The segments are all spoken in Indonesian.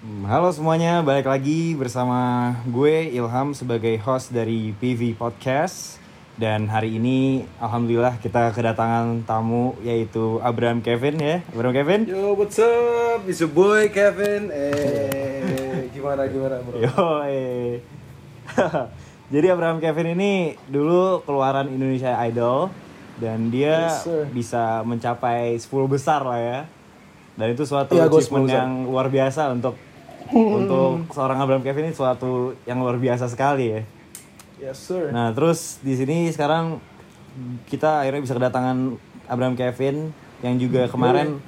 Hmm, Halo semuanya, balik lagi bersama gue Ilham sebagai host dari PV Podcast Dan hari ini Alhamdulillah kita kedatangan tamu yaitu Abraham Kevin ya Abraham Kevin Yo, what's up? It's your boy Kevin. Eh, gimana gimana bro? Yo eh. Jadi Abraham Kevin ini dulu keluaran Indonesia Idol Dan dia Yes, sir. bisa mencapai 10 besar lah ya Dan itu suatu 10 achievement yang luar biasa untuk untuk seorang Abraham Kevin ini suatu yang luar biasa sekali ya Yes sir. Nah, terus di sini sekarang kita akhirnya bisa kedatangan Abraham Kevin yang juga kemarin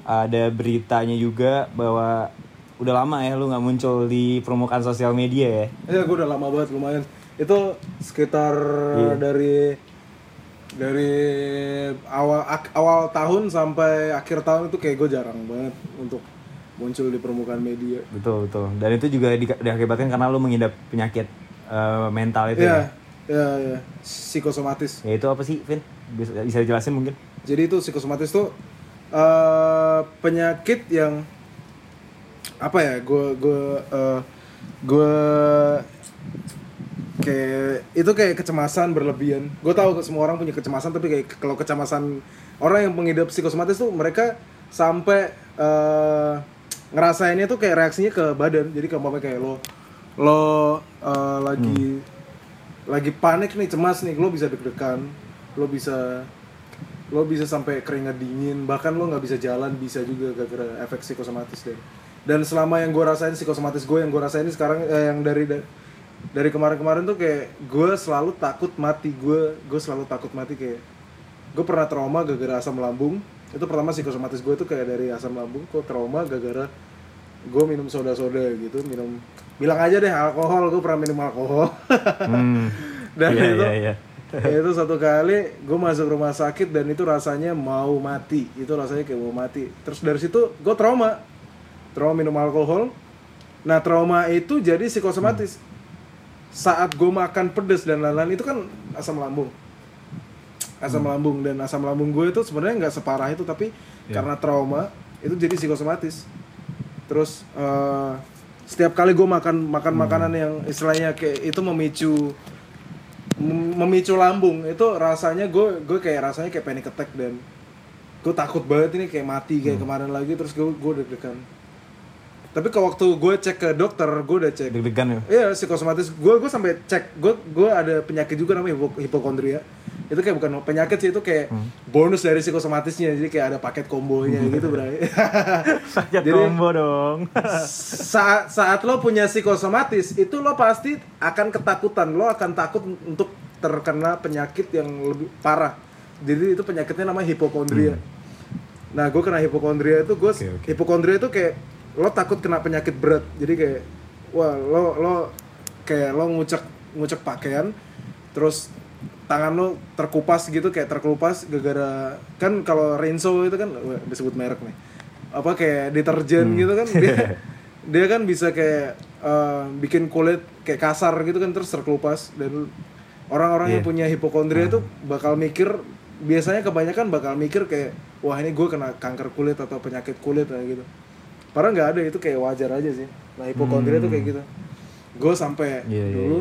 ada beritanya juga bahwa udah lama ya lu nggak muncul di permukaan sosial media ya. Ya, gue udah lama banget lumayan. Itu sekitar Iya. dari dari awal ak- awal tahun sampai akhir tahun itu kayak gue jarang banget untuk muncul di permukaan media. Betul, betul. Dan itu juga di- diakibatkan karena lu mengidap penyakit eh, mental itu Iya, ya. ya, ya, psikosomatis. Ya itu apa sih, Vin? Bisa, bisa dijelasin mungkin? Jadi itu psikosomatis tuh eh, penyakit yang apa ya? Gue gue eh, gue kayak itu kayak kecemasan berlebihan. Gue tahu semua orang punya kecemasan tapi kayak kalau kecemasan orang yang pengidap psikosomatis tuh mereka sampai eh, ngerasainnya tuh kayak reaksinya ke badan. Jadi kalau kayak lo lo eh, lagi lagi panik nih cemas nih lo bisa deg-degan lo bisa lo bisa sampai keringat dingin bahkan lo nggak bisa jalan bisa juga gara-gara efek psikosomatis deh. Dan selama yang gue rasain psikosomatis gue yang gue rasain ini sekarang eh, yang dari dari kemarin-kemarin tuh kayak gue selalu takut mati. Gue gue selalu takut mati kayak gue pernah trauma gara-gara asam lambung itu pertama psikosomatis gue tuh kayak dari asam lambung kok trauma gara-gara gue minum soda-soda gitu minum bilang aja deh alkohol gue pernah minum alkohol. Hmm. dan Iya, itu iya, iya. itu satu kali gue masuk rumah sakit dan itu rasanya mau mati. Itu rasanya kayak mau mati. Terus dari situ gue trauma. Trauma minum alkohol. Nah trauma itu jadi psikosomatis saat gue makan pedes dan lain-lain itu kan asam lambung asam lambung dan asam lambung gue itu sebenarnya nggak separah itu tapi Iya. karena trauma itu jadi psikosomatis terus eh, setiap kali gue makan makan makanan yang istilahnya kayak itu memicu mem- memicu lambung itu rasanya gue gue kayak rasanya kayak panic attack dan gue takut banget ini kayak mati kayak kemarin lagi terus gue gue deg-degan tapi kalau waktu gue cek ke dokter gue udah cek Deg-degan ya. Iya psikosomatis. Gue gue sampai cek. Gue gue ada penyakit juga namanya hipo- hipokondria. Itu kayak bukan penyakit sih itu kayak bonus dari psikosomatisnya. Jadi kayak ada paket kombonya gitu berarti. Sakit Jadi- combo dong. saat saat lo punya psikosomatis itu lo pasti akan ketakutan. Lo akan takut untuk terkena penyakit yang lebih parah. Jadi itu penyakitnya namanya hipokondria. Nah, gue kena hipokondria itu gue Oke, oke. hipokondria itu kayak lo takut kena penyakit berat. Jadi kayak wah lo lo kayak lo ngucek ngucek pakaian terus tangan lo terkupas gitu kayak terkelupas gara-gara kan kalau Rinso itu kan disebut merek nih. Apa kayak deterjen gitu kan dia dia kan bisa kayak eh, bikin kulit kayak kasar gitu kan terus terkelupas. Dan orang-orang yang Iya. punya hipokondria itu bakal mikir biasanya kebanyakan bakal mikir kayak wah ini gue kena kanker kulit atau penyakit kulit kayak gitu. Padahal nggak ada itu kayak wajar aja sih. Nah hipokondria itu kayak gitu. Gue sampai Iya, iya, dulu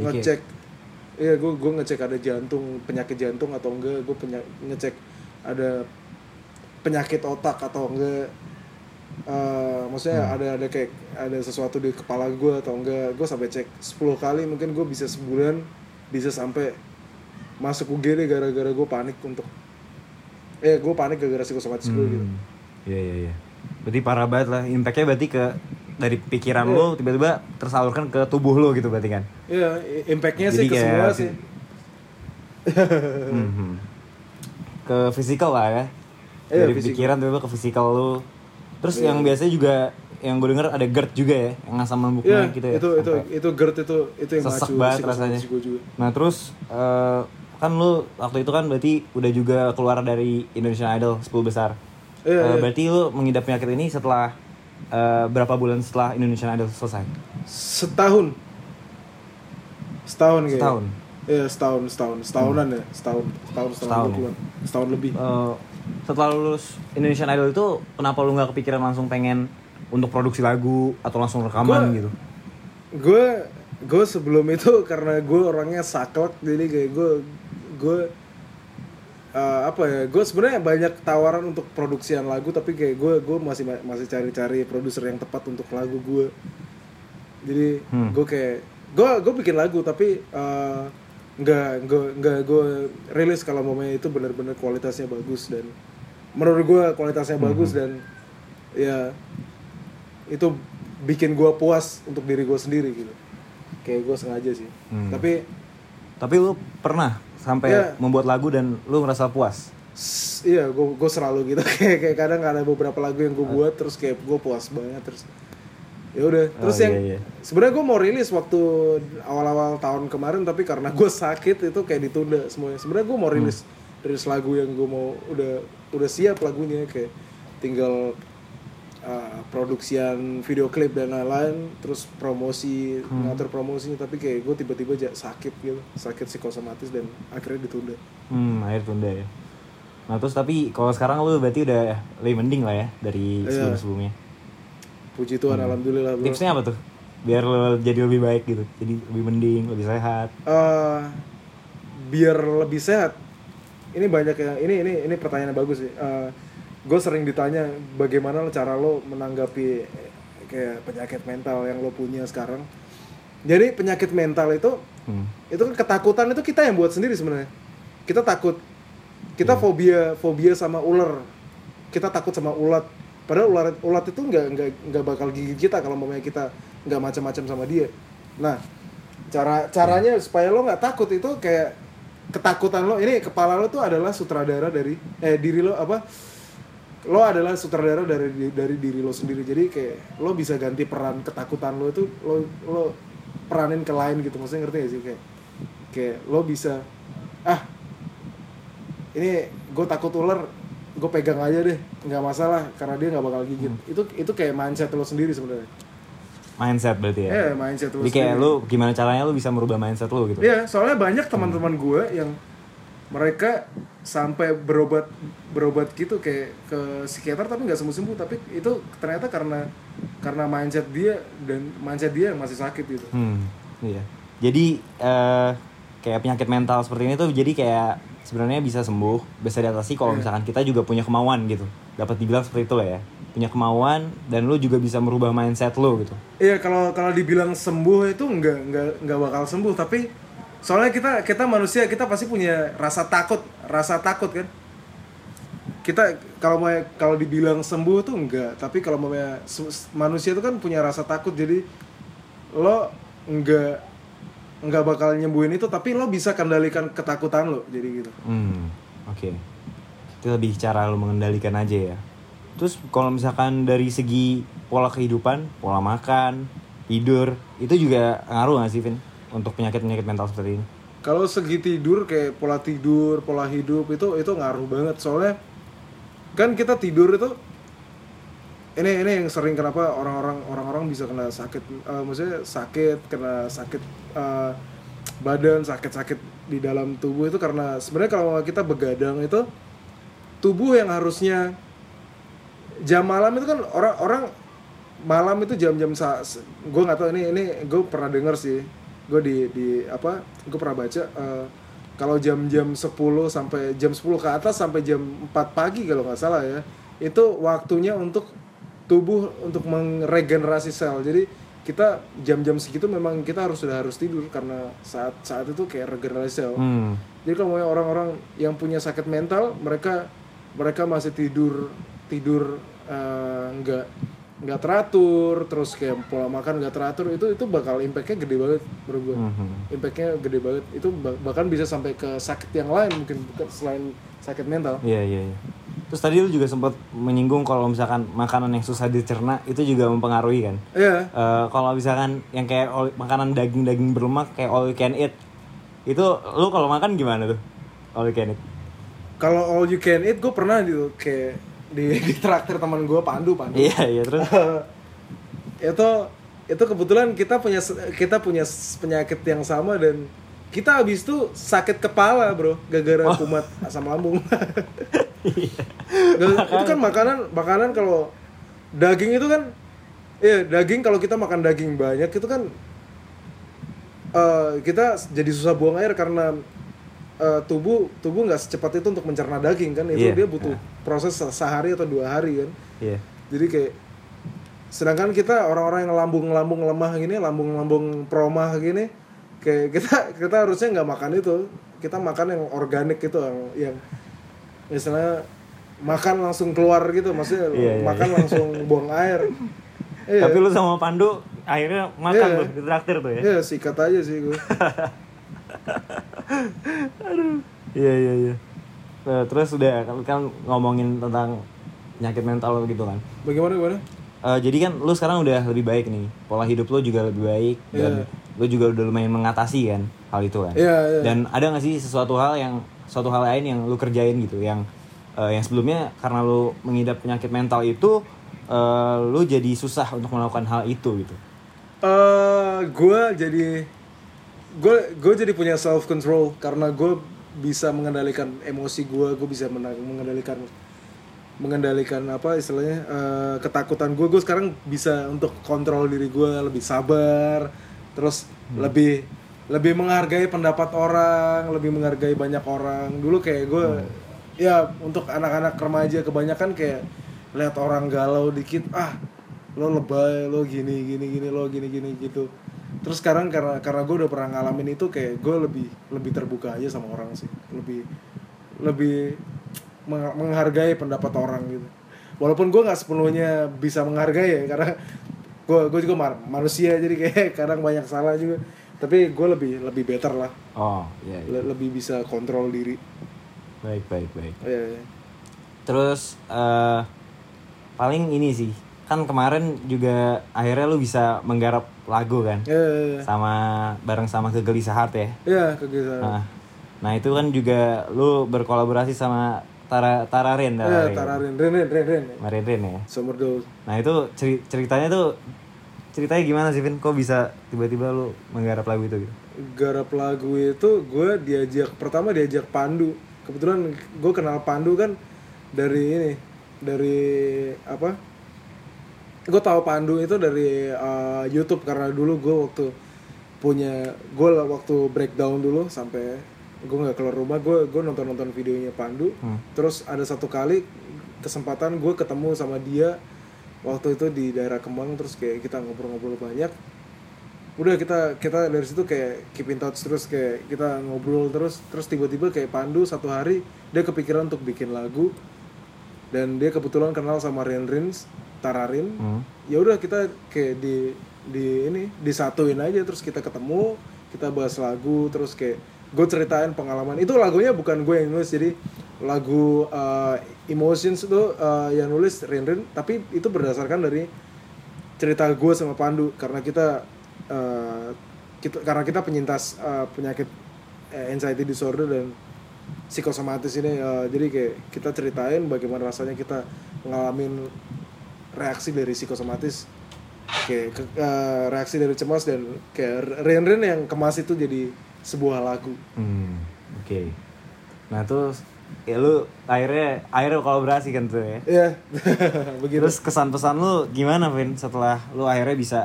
iya. ngecek iya gue gue ngecek ada jantung penyakit jantung atau enggak gue ngecek ada penyakit otak atau enggak Eh, maksudnya Hmm. ada ada kayak ada sesuatu di kepala gue atau enggak gue sampai cek 10 kali mungkin gue bisa sebulan bisa sampai masuk UGD gara-gara gue panik untuk eh gue panik gara-gara psikosomatis gue gitu Hmm. Iya iya iya. Berarti parah banget lah. Impactnya berarti ke dari pikiran lo tiba-tiba tersalurkan ke tubuh lo gitu berarti kan. iya i- impactnya sih ke semua si- sih Mhm. Ke fisikal lah ya. Iya, dari fisikal. pikiran tiba-tiba ke fisikal lo. Terus yang biasanya juga yang gue denger ada GERD juga ya, yang asam lambung iya naik gitu ya. itu itu itu GERD itu itu yang Sesek banget rasanya. Nah terus eh, kan lu waktu itu kan berarti udah juga keluar dari Indonesian Idol 10 besar. Iya, Eh, iya. Berarti lu mengidap penyakit ini setelah eh, berapa bulan setelah Indonesian Idol selesai? setahun. Setahun kayaknya. Setahun. iya setahun setahun. Setahunan ya setahun. Setahun setahun, Setahun. Ya? lebih. Eh, setelah lulus Indonesian Idol itu kenapa lu nggak kepikiran langsung pengen untuk produksi lagu atau langsung rekaman Gua- gitu? gue gue sebelum itu karena gue orangnya saklek jadi kayak gue gue eh, apa ya gue sebenarnya banyak tawaran untuk produksian lagu tapi kayak gue gue masih masih cari-cari produser yang tepat untuk lagu gue jadi Hmm. gue kayak gue gue bikin lagu tapi eh, nggak nggak nggak gue rilis kalau momennya itu benar-benar kualitasnya bagus dan menurut gue kualitasnya bagus dan ya itu bikin gue puas untuk diri gue sendiri gitu kayak gue sengaja sih Hmm. tapi tapi lu pernah sampai Iya. membuat lagu dan lu ngerasa puas? S- iya gue gue selalu gitu. Kayak kayak kadang ada beberapa lagu yang gue buat terus kayak gue puas banget terus ya udah. Terus Oh, yang iya, iya. sebenarnya gue mau rilis waktu awal-awal tahun kemarin tapi karena gue sakit itu kayak ditunda semuanya. Sebenarnya gue mau rilis rilis lagu yang gue mau udah udah siap lagunya kayak tinggal uh, produksian video klip dan lain-lain terus promosi ngatur promosinya tapi kayak gue tiba-tiba sakit gitu sakit psikosomatis dan akhirnya ditunda. Hmm akhir tunda ya. Nah terus tapi kalau sekarang lu berarti udah lebih mending lah ya dari Iya. sebelum sebelumnya puji Tuhan alhamdulillah bro. Tipsnya apa tuh? Biar lu jadi lebih baik gitu jadi lebih mending lebih sehat. Eh, biar lebih sehat. Ini banyak yang ini ini ini pertanyaan bagus sih gue sering ditanya bagaimana cara lo menanggapi eh, kayak penyakit mental yang lo punya sekarang? Jadi penyakit mental itu hmm. itu kan ketakutan itu kita yang buat sendiri sebenarnya. Kita takut. Kita fobia fobia sama ular. Kita takut sama ulat. Padahal ulat ulat itu nggak nggak nggak bakal gigit kita kalau mamanya kita nggak macam-macam sama dia. Nah cara caranya supaya lo nggak takut itu kayak ketakutan lo. Ini kepala lo tuh adalah sutradara dari eh diri lo apa lo adalah sutradara dari dari diri lo sendiri. Jadi kayak lo bisa ganti peran ketakutan lo itu lo lo peranin ke lain gitu. Maksudnya ngerti gak sih? Kayak kayak lo bisa ah ini gue takut ular gue pegang aja deh nggak masalah karena dia nggak bakal gigit. Itu itu kayak mindset lo sendiri sebenarnya. Mindset berarti ya? Eh mindset lo jadi kayak sendiri. lu gimana caranya lu bisa merubah mindset lu gitu? Iya, soalnya banyak teman-teman gue yang mereka sampai berobat berobat gitu kayak ke psikiater tapi nggak sembuh sembuh tapi itu ternyata karena karena mindset dia dan mindset dia yang masih sakit gitu. Hmm, iya. Jadi eh, kayak penyakit mental seperti ini tuh jadi kayak sebenarnya bisa sembuh, bisa diatasi kalau Iya. misalkan kita juga punya kemauan gitu. Dapat dibilang seperti itu lah ya. Punya kemauan dan lu juga bisa merubah mindset lu gitu. Iya kalau kalau dibilang sembuh itu nggak nggak nggak bakal sembuh tapi soalnya kita kita manusia kita pasti punya rasa takut rasa takut kan kita kalau mau kalau dibilang sembuh tuh enggak tapi kalau mau manusia itu kan punya rasa takut jadi lo enggak enggak bakal nyembuhin itu tapi lo bisa kendalikan ketakutan lo jadi gitu Hmm, oke. Itu lebih cara lu mengendalikan aja ya. Terus kalau misalkan dari segi pola kehidupan, pola makan, tidur, itu juga ngaruh gak sih, Vin? Untuk penyakit-penyakit mental seperti ini? kalau segi tidur kayak pola tidur pola hidup itu itu ngaruh banget soalnya kan kita tidur itu ini ini yang sering kenapa orang-orang orang-orang bisa kena sakit eh, maksudnya sakit kena sakit eh, badan sakit-sakit di dalam tubuh itu karena sebenarnya kalau kita begadang itu tubuh yang harusnya jam malam itu kan orang-orang malam itu jam-jam gue nggak tahu ini ini gue pernah denger sih gue di di apa gue pernah baca eh, kalau jam-jam 10 sampai jam 10 ke atas sampai jam 4 pagi kalau nggak salah ya itu waktunya untuk tubuh untuk meregenerasi sel. Jadi kita jam-jam segitu memang kita harus sudah harus tidur karena saat saat itu kayak regenerasi sel. Hmm. jadi kalau mau orang-orang yang punya sakit mental, mereka mereka masih tidur tidur eh, nggak nggak teratur, terus kayak pola makan nggak teratur, itu itu bakal impactnya gede banget menurut gue. Mhm. Impactnya gede banget. Itu ba- bahkan bisa sampai ke sakit yang lain mungkin bukan selain sakit mental. Iya iya. iya. Terus tadi lu juga sempat menyinggung kalau misalkan makanan yang susah dicerna itu juga mempengaruhi kan. Iya. Eh, kalau misalkan yang kayak all- makanan daging-daging berlemak kayak all you can eat, itu lu kalau makan gimana tuh? All you can eat. Kalau all you can eat, gue pernah gitu kayak di, di traktir teman gue Pandu Pandu. Iya iya terus. itu itu kebetulan kita punya kita punya penyakit yang sama dan kita habis itu sakit kepala bro. Gara-gara kumat asam lambung. Gak- itu kan makanan makanan kalau daging itu kan Iya, daging kalau kita makan daging banyak itu kan eh, kita jadi susah buang air karena eh, tubuh tubuh nggak secepat itu untuk mencerna daging kan itu Iya, dia butuh proses se- sehari atau dua hari kan. Iya. Jadi kayak sedangkan kita orang-orang yang lambung-lambung lemah gini, lambung-lambung promah gini, kayak kita kita harusnya nggak makan itu. Kita makan yang organik gitu yang yang misalnya makan langsung keluar gitu, maksudnya Iya, iya, makan langsung buang air. Iya. Tapi lu sama Pandu akhirnya makan Iya. tuh di traktir tuh ya. Ya sikat aja sih gue. Iya iya iya. Nah, terus udah kan, kan ngomongin tentang penyakit mental gitu kan. Bagaimana gimana? Eh, jadi kan lu sekarang udah lebih baik nih. Pola hidup lu juga lebih baik dan lu juga udah lumayan mengatasi kan hal itu kan. Iya iya. Dan ada gak sih sesuatu hal yang suatu hal lain yang lu kerjain gitu yang eh, yang sebelumnya karena lu mengidap penyakit mental itu eh, lu jadi susah untuk melakukan hal itu gitu. Eh, gue jadi gue gue jadi punya self control karena gue bisa mengendalikan emosi gue, gue bisa mengendalikan mengendalikan apa istilahnya eh, ketakutan gue gue sekarang bisa untuk kontrol diri gue lebih sabar terus lebih lebih menghargai pendapat orang lebih menghargai banyak orang. Dulu kayak gue ya untuk anak-anak remaja kebanyakan kayak lihat orang galau dikit ah lo lebay lo gini gini gini lo gini gini gitu terus sekarang karena karena gue udah pernah ngalamin itu kayak gue lebih lebih terbuka aja sama orang sih lebih lebih meng- menghargai pendapat orang gitu walaupun gue nggak sepenuhnya bisa menghargai ya karena gue gue juga mar- manusia jadi kayak kadang banyak salah juga tapi gue lebih lebih better lah Oh, iya. iya. Le- lebih bisa kontrol diri Baik, baik, baik. Iya, iya. Terus eh paling ini sih. Kan kemarin juga akhirnya lu bisa menggarap lagu kan Iya, iya, iya. sama bareng sama Kegelisahan ya. Iya, kegiatan. Nah, nah itu kan juga lu berkolaborasi sama Tara Tara Ren, Tara Ren. tararin, ren, ren, ren, ren. Sama Ren Ren ya. Summer. Nah itu ceri- ceritanya tuh ceritanya gimana sih Vin? Kok bisa tiba-tiba lu menggarap lagu itu gitu? garap lagu itu gue diajak pertama diajak Pandu kebetulan gue kenal Pandu kan dari ini dari apa gue tahu Pandu itu dari uh, YouTube karena dulu gue waktu punya gue waktu breakdown dulu sampai gue nggak keluar rumah gue gue nonton nonton videonya Pandu. Hmm. terus ada satu kali kesempatan gue ketemu sama dia waktu itu di daerah Kemang terus kayak kita ngobrol-ngobrol banyak. Udah kita kita dari situ kayak keep in touch terus kayak kita ngobrol terus. Terus tiba-tiba kayak Pandu satu hari dia kepikiran untuk bikin lagu. Dan dia kebetulan kenal sama Rin Rins Tararin Hmm. ya udah kita kayak di di ini disatuin aja terus kita ketemu kita bahas lagu terus kayak gue ceritain pengalaman itu lagunya bukan gue yang nulis jadi lagu uh, Emotions itu uh, yang nulis Rin Rin tapi itu berdasarkan dari cerita gue sama Pandu karena kita uh, kita karena kita penyintas uh, penyakit uh, anxiety disorder dan psikosomatis ini uh, jadi kayak kita ceritain bagaimana rasanya kita ngalamin reaksi dari psikosomatis kayak ke- uh, reaksi dari cemas dan kayak Ren Ren yang kemas itu jadi sebuah lagu Hmm, oke. Nah terus ya lu akhirnya akhirnya kolaborasi kan tuh ya. ya begitu Terus kesan pesan lu gimana Vin setelah lu akhirnya bisa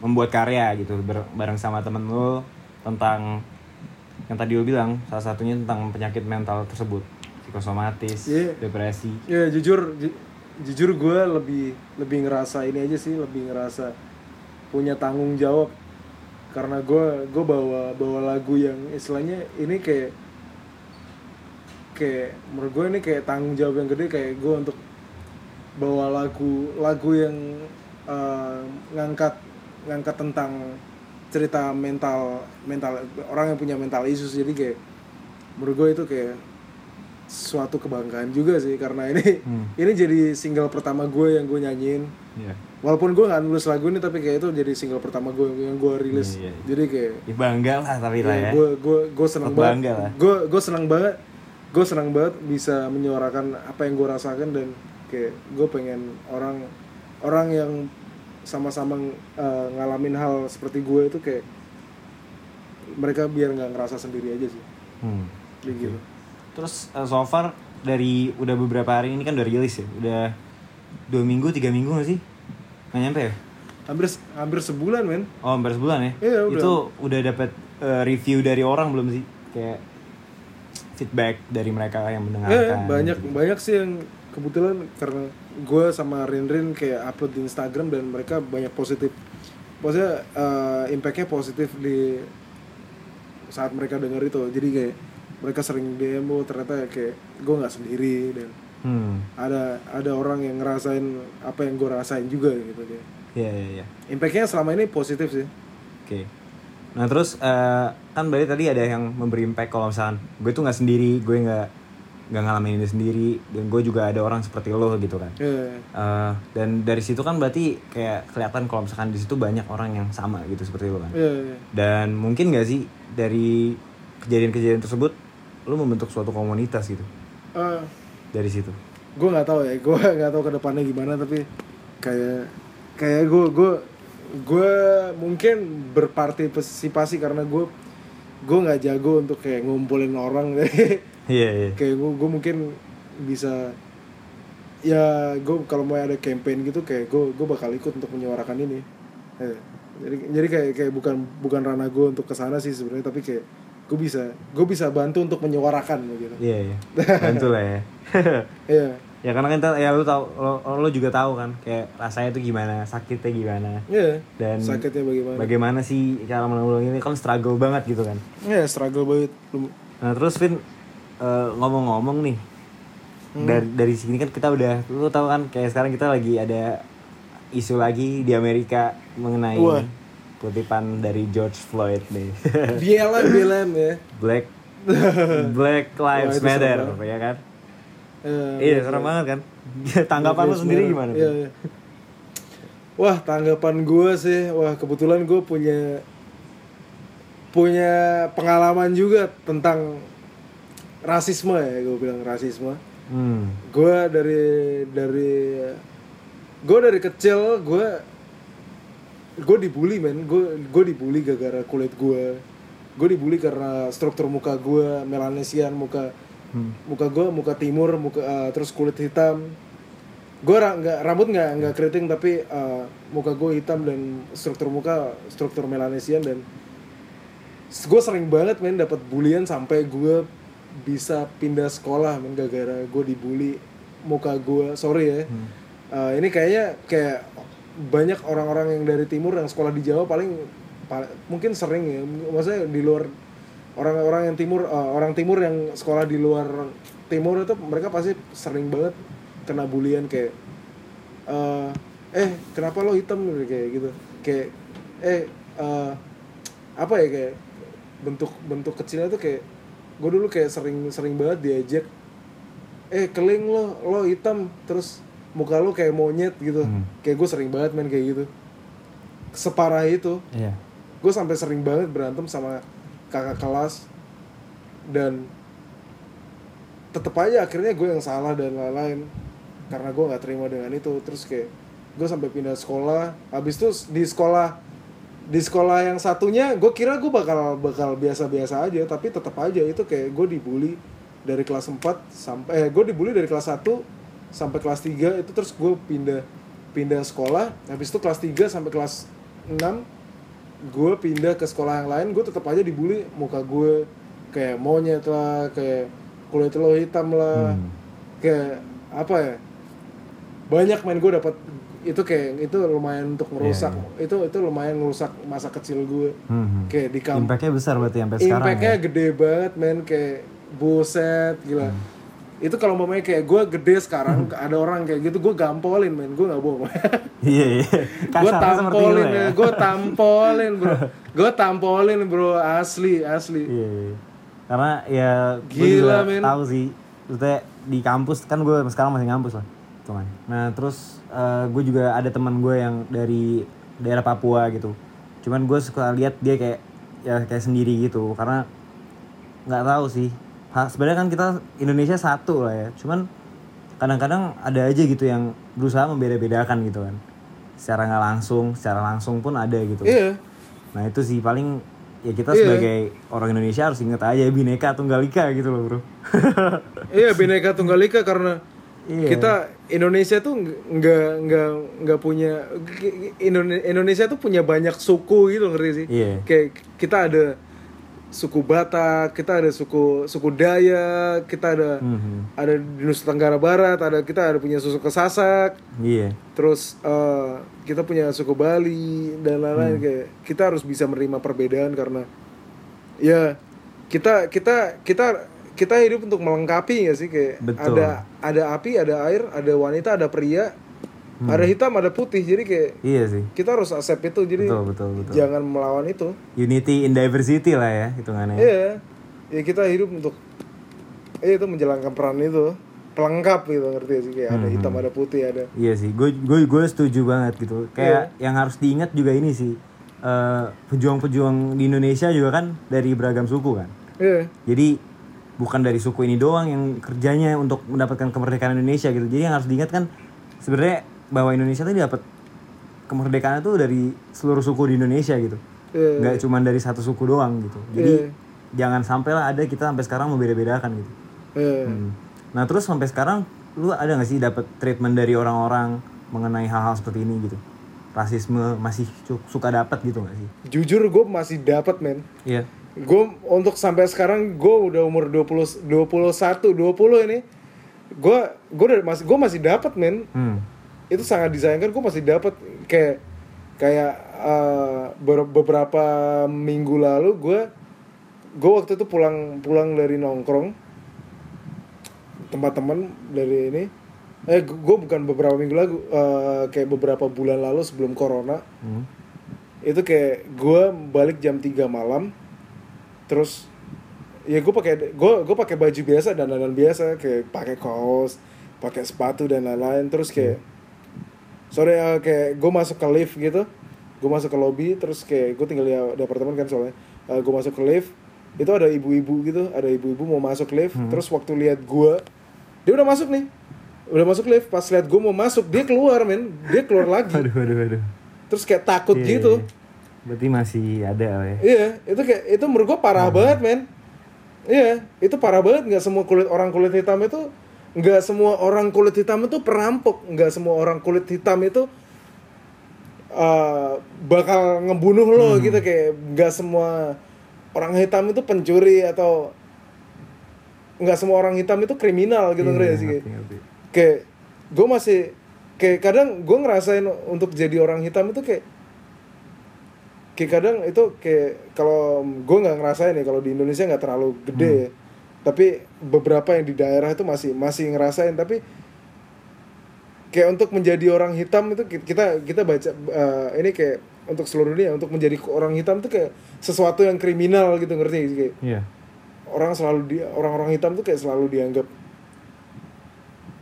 membuat karya gitu bareng sama temen lu tentang yang tadi lu bilang salah satunya tentang penyakit mental tersebut psikosomatis, Iya. depresi. ya jujur ju- jujur gue lebih lebih ngerasa ini aja sih lebih ngerasa punya tanggung jawab. Karena gue gue bawa bawa lagu yang istilahnya ini kayak kayak menurut gue ini kayak tanggung jawab yang gede kayak gue untuk bawa lagu lagu yang eh, ngangkat ngangkat tentang cerita mental mental orang yang punya mental issues. Jadi kayak menurut gue itu kayak suatu kebanggaan juga sih karena ini Hmm. ini jadi single pertama gue yang gue nyanyiin Iya. walaupun gue nggak nulis lagu ini tapi kayak itu jadi single pertama gue yang gue rilis Iya, iya. jadi kayak Ya, bangga lah tapi lah ya. gue gue gue senang banget lah. gue gue senang banget gue senang banget bisa menyuarakan apa yang gue rasakan dan kayak gue pengen orang orang yang sama-sama uh, ngalamin hal seperti gue itu kayak mereka biar nggak ngerasa sendiri aja sih Hmm. gitu Terus eh, so far dari udah beberapa hari ini kan udah rilis ya, udah dua minggu tiga minggu gak sih? Nggak nyampe ya? hampir hampir sebulan men Oh, hampir sebulan ya? Iya, udah. Itu udah dapat eh, review dari orang belum sih? Kayak feedback dari mereka yang Eh, mendengarkan. banyak banyak sih yang kebetulan karena gue sama Rin-Rin kayak upload di Instagram dan mereka banyak positif maksudnya eh, impactnya positif di saat mereka dengar itu jadi kayak mereka sering DM oh ternyata kayak gue nggak sendiri dan Hmm. ada ada orang yang ngerasain apa yang gue rasain juga gitu kayak Iya, iya, iya. impactnya selama ini positif sih Oke. Nah terus eh, kan berarti tadi ada yang memberi impact kalau misalkan gue tuh nggak sendiri, gue nggak nggak ngalamin ini sendiri, dan gue juga ada orang seperti lo gitu kan. Iya. Eh, dan dari situ kan berarti kayak kelihatan kalau misalkan di situ banyak orang yang sama gitu seperti lo kan. Iya, iya. Dan mungkin gak sih dari kejadian-kejadian tersebut lo membentuk suatu komunitas gitu Eh, dari situ. gue nggak tahu ya gue nggak tahu ke depannya gimana tapi kayak kayak gue gue gue mungkin berpartisipasi karena gue gue nggak jago untuk kayak ngumpulin orang Iya iya. kayak gue gue mungkin bisa ya gue kalau mau ada campaign gitu kayak gue gue bakal ikut untuk menyuarakan ini Eh, jadi jadi kayak kayak bukan bukan ranah gue untuk ke sana sih sebenarnya tapi kayak gue bisa gue bisa bantu untuk menyuarakan gitu Iya iya. Bantu lah ya. Iya ya karena kan kita- ya lo tau lo, lo juga tahu kan kayak rasanya tuh gimana, sakitnya gimana. iya Dan sakitnya bagaimana bagaimana sih cara menanggulangi ini kan struggle banget gitu kan. Iya, struggle banget. Nah terus Vin eh, ngomong-ngomong nih dari dari sini kan kita udah lu tahu kan kayak sekarang kita lagi ada isu lagi di Amerika mengenai Wah. Kutipan dari George Floyd nih BLM, BLM ya. Black Black Lives Wah, Matter serem ya kan Eh, iya serem banget kan tanggapan lu sendiri gimana Iya, iya. Wah, tanggapan gue sih, wah kebetulan gue punya punya pengalaman juga tentang rasisme ya, gue bilang rasisme. hmm. Gue dari dari gue dari kecil gue gue dibully men, gue gue dibully gara-gara kulit gue, gue dibully karena struktur muka gue melanesian muka Hmm. muka gue muka timur muka eh, terus kulit hitam. Gue ra nggak rambut nggak nggak keriting tapi eh, muka gue hitam dan struktur muka struktur melanesian dan gue sering banget men dapat bulian sampai gue bisa pindah sekolah men gara-gara gue dibully muka gue sorry ya. Eh, ini kayaknya kayak banyak orang-orang yang dari timur yang sekolah di Jawa paling pal- mungkin sering ya. Maksudnya di luar orang-orang yang timur eh, orang timur yang sekolah di luar timur itu mereka pasti sering banget kena bulian kayak eh eh kenapa lo hitam? Kayak gitu. Kayak eh eh, apa ya kayak bentuk bentuk kecilnya tuh kayak gue dulu kayak sering sering banget diajak eh keling lo lo hitam. Terus muka lo kayak monyet gitu. Hmm. kayak gue sering banget main kayak gitu. Separah itu iya. gue sampai sering banget berantem sama kakak kelas. Dan tetep aja akhirnya gue yang salah dan lain-lain. Karena gue nggak terima dengan itu. Terus kayak gue sampai pindah sekolah. Habis itu di sekolah di sekolah yang satunya gue kira gue bakal bakal biasa-biasa aja. Tapi tetap aja itu kayak gue dibully dari kelas 4 sampai eh gue dibully dari kelas 1 sampai kelas 3 itu terus gue pindah pindah sekolah. Habis itu kelas 3 sampai kelas 6 gue pindah ke sekolah yang lain. Gue tetap aja dibully. Muka gue kayak monyet lah kayak kulit lo hitam lah. Hmm. kayak apa ya? Banyak main gue dapat itu kayak itu lumayan untuk Iya, itu itu lumayan ngerusak masa kecil gue Hmm. kayak di kampung impactnya besar berarti sampai sekarang impactnya ya? gede banget men. Kayak buset gila. Hmm. Itu kalau mau kayak gue gede sekarang ada orang kayak gitu gue gampolin men gue nggak bohong iya iya gue tampolin ya gue tampolin bro gue tampolin bro asli asli Iya, iya. Karena ya Gila, men. tahu sih. Maksudnya di kampus kan gue sekarang masih ngampus lah. Cuman. Nah, terus gue juga ada teman gue yang dari daerah Papua gitu. Cuman gue suka lihat dia kayak ya kayak sendiri gitu karena nggak tahu sih. Sebenarnya kan kita Indonesia satu lah ya. Cuman kadang-kadang ada aja gitu yang berusaha membeda-bedakan gitu kan. Secara nggak langsung, secara langsung pun ada gitu. iya Nah itu sih paling ya kita Iya. sebagai orang Indonesia harus inget aja bineka tunggal ika gitu loh bro. iya bineka tunggal ika karena Iya. kita Indonesia tuh nggak- nggak nggak punya Indone- Indonesia tuh punya banyak suku gitu ngerti sih Iya. kayak kita ada suku Batak kita ada suku suku Dayak kita ada Mhm. ada di Nusa Tenggara Barat ada kita ada punya suku Kesasak Iya. terus eh, kita punya suku Bali dan lain-lain kayak kita harus bisa menerima perbedaan karena ya kita kita kita kita hidup untuk melengkapi ya sih kayak Betul. ada ada api ada air ada wanita ada pria Hmm. ada hitam ada putih jadi kayak Iya sih. kita harus accept itu jadi Betul, betul, betul. jangan melawan itu Unity in diversity lah ya hitungannya. iya ya kita hidup untuk eh itu menjalankan peran itu pelengkap gitu ngerti sih kayak ada Hmm. hitam ada putih ada Iya sih, gue gue gue setuju banget gitu. Kayak yang harus diingat juga ini sih, eh, pejuang-pejuang di Indonesia juga kan dari beragam suku kan. iya Jadi bukan dari suku ini doang yang kerjanya untuk mendapatkan kemerdekaan Indonesia gitu. Jadi yang harus diingat kan sebenarnya bahwa Indonesia tuh dapat kemerdekaan tuh dari seluruh suku di Indonesia gitu. iya Nggak cuma dari satu suku doang gitu. Jadi Iya. jangan sampai lah ada kita sampai sekarang membeda-bedakan gitu. iya Hmm. Nah terus sampai sekarang lu ada nggak sih dapat treatment dari orang-orang mengenai hal-hal seperti ini gitu? Rasisme masih suka dapat gitu nggak sih? jujur gue masih dapat men Iya. gue untuk sampai sekarang gue udah umur 20 21 20 ini gue gue udah masih gue masih dapat men Hmm. Itu sangat disayangkan gue masih dapat kayak kayak ber- beberapa minggu lalu gue gue waktu itu pulang pulang dari nongkrong. Tempat teman dari ini. Eh gue bukan beberapa minggu lalu eh, kayak beberapa bulan lalu sebelum corona. Hmm. itu kayak gue balik jam 3 malam. Terus ya gue pakai gue gue pakai baju biasa dan dandan biasa kayak pakai kaos pakai sepatu dan lain-lain. Terus kayak sore eh, kayak gue masuk ke lift gitu gue masuk ke lobby terus kayak gue tinggal di, di apartemen kan soalnya gue masuk ke lift itu ada ibu-ibu gitu ada ibu-ibu mau masuk lift terus waktu lihat gue dia udah masuk nih udah masuk lift pas lihat gue mau masuk dia keluar men dia keluar lagi Aduh, aduh, aduh. terus kayak takut Iya, gitu iya. Berarti masih ada ya. Iya, itu kayak itu menurut gua parah banget, men. Iya, itu parah banget. Nggak semua kulit orang kulit hitam itu, nggak semua orang kulit hitam itu perampok, nggak semua orang kulit hitam itu uh, bakal ngebunuh lo gitu kayak nggak semua orang hitam itu pencuri atau nggak semua orang hitam itu kriminal gitu Iya, ngerti sih? ngerti, ngerti. kayak gue masih kayak kadang gue ngerasain untuk jadi orang hitam itu kayak kayak kadang itu kayak kalau gue nggak ngerasain ya kalau di Indonesia nggak terlalu gede ya. Tapi beberapa yang di daerah itu masih masih ngerasain tapi kayak untuk menjadi orang hitam itu ki- kita kita baca eh, ini kayak untuk seluruh dunia untuk menjadi orang hitam itu kayak sesuatu yang kriminal gitu ngerti kayak Iya. orang selalu di orang-orang hitam tuh kayak selalu dianggap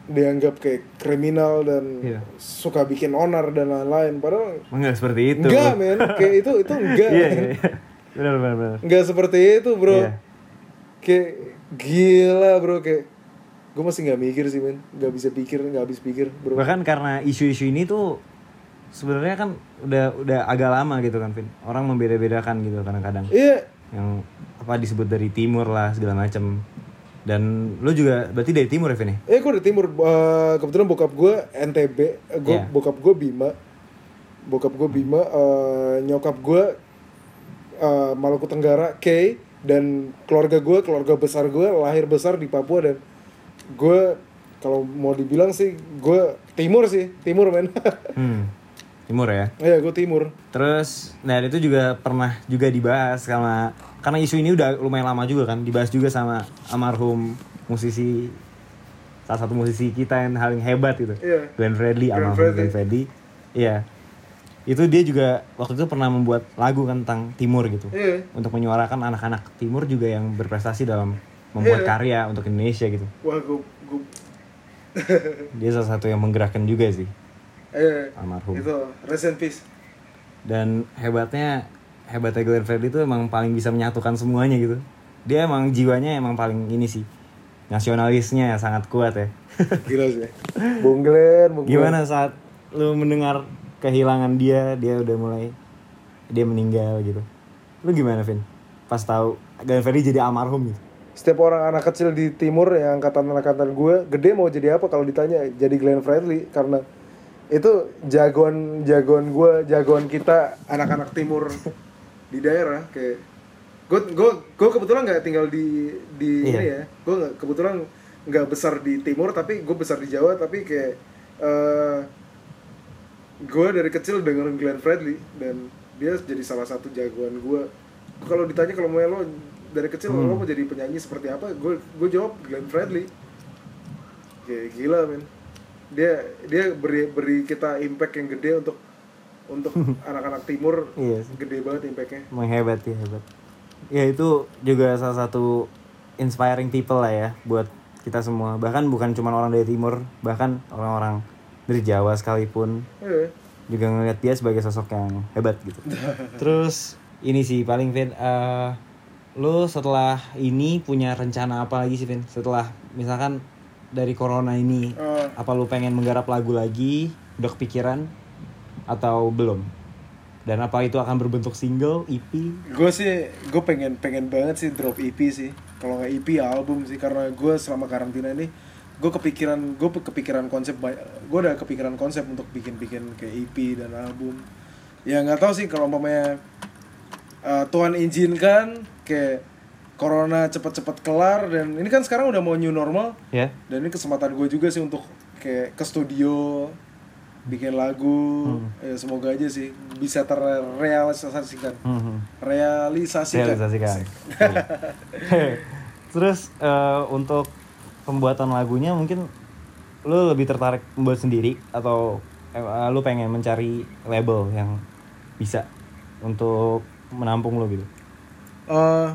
dianggap kayak kriminal dan Iya. suka bikin onar dan lain-lain padahal Enggak seperti itu. enggak men kayak itu itu enggak men. iya, iya. Benar, benar, benar. enggak seperti itu bro Iya. kayak gila bro kayak gue masih nggak mikir sih men nggak bisa pikir nggak habis pikir bro Bahkan karena isu-isu ini tuh sebenarnya kan udah udah agak lama gitu kan, Vin. Orang membeda-bedakan gitu kadang-kadang. iya Yang apa disebut dari timur lah segala macam. Dan lu juga berarti dari timur ya, Vin ya? eh gue dari timur Eh, kebetulan bokap gue NTB Eh, gue Iya. bokap gue Bima bokap gue Bima eh, nyokap gue eh, Maluku Tenggara K dan keluarga gue keluarga besar gue lahir besar di Papua dan gue kalau mau dibilang sih gue timur sih timur men Hmm. Timur ya. Iya gue timur Terus, nah itu juga pernah juga dibahas sama karena isu ini udah lumayan lama juga kan, dibahas juga sama almarhum musisi salah satu musisi kita yang paling hebat gitu, Iya. Glenn Fredly, almarhum. Glenn Fredly, iya. Itu dia juga waktu itu pernah membuat lagu kan tentang Timur gitu, Iya. untuk menyuarakan anak-anak Timur juga yang berprestasi dalam membuat Iya. karya untuk Indonesia gitu. wah gue gue Dia salah satu yang menggerakkan juga sih, eh almarhum. itu rest in peace dan hebatnya hebatnya Glenn Fredly itu emang paling bisa menyatukan semuanya gitu dia emang jiwanya emang paling ini sih nasionalisnya sangat kuat ya gila sih Bung Glenn Bung Glenn. gimana saat lu mendengar kehilangan dia dia udah mulai dia meninggal gitu. Lu gimana Vin? Pas tahu Glenn Fredly jadi almarhum gitu. Setiap orang anak kecil di timur yang angkatan angkatan gue gede mau jadi apa kalau ditanya jadi Glenn Fredly. Karena itu jagoan jagoan gue jagoan kita anak-anak timur di daerah kayak gue gue gue kebetulan nggak tinggal di di Iya. ini ya. Gue kebetulan nggak besar di timur tapi gue besar di Jawa tapi kayak eh gue dari kecil dengerin Glenn Fredly dan dia jadi salah satu jagoan gue kalau ditanya kalau mau lo dari kecil lo mau jadi penyanyi seperti apa gue gue jawab Glenn Fredly kayak gila men dia dia beri beri kita impact yang gede untuk untuk anak-anak timur Iya sih. gede banget impactnya Emang hebat ya hebat. Ya itu juga salah satu inspiring people lah ya buat kita semua. Bahkan bukan cuma orang dari timur, bahkan orang-orang dari Jawa sekalipun Iya. juga ngeliat dia sebagai sosok yang hebat gitu. Terus ini sih paling Vin, eh lu setelah ini punya rencana apa lagi sih Vin? Setelah misalkan dari corona ini, Eh, apa lu pengen menggarap lagu lagi? Udah kepikiran atau belum? Dan apa itu akan berbentuk single, E EP? gue sih gue pengen pengen banget sih drop EP sih kalau nggak EP album sih karena gue selama karantina ini gue kepikiran gue kepikiran konsep gue udah kepikiran konsep untuk bikin bikin kayak EP dan album. Ya nggak tahu sih kalau mamanya Tuhan izinkan kayak corona cepet-cepet kelar dan ini kan sekarang udah mau new normal. Ya. dan ini kesempatan gue juga sih untuk kayak ke studio bikin lagu. Ya semoga aja sih bisa terrealisasikan. Hmm. realisasikan. Realisasikan. Terus eh, untuk pembuatan lagunya mungkin lu lebih tertarik membuat sendiri atau eh, lu pengen mencari label yang bisa untuk menampung lu gitu? Eh,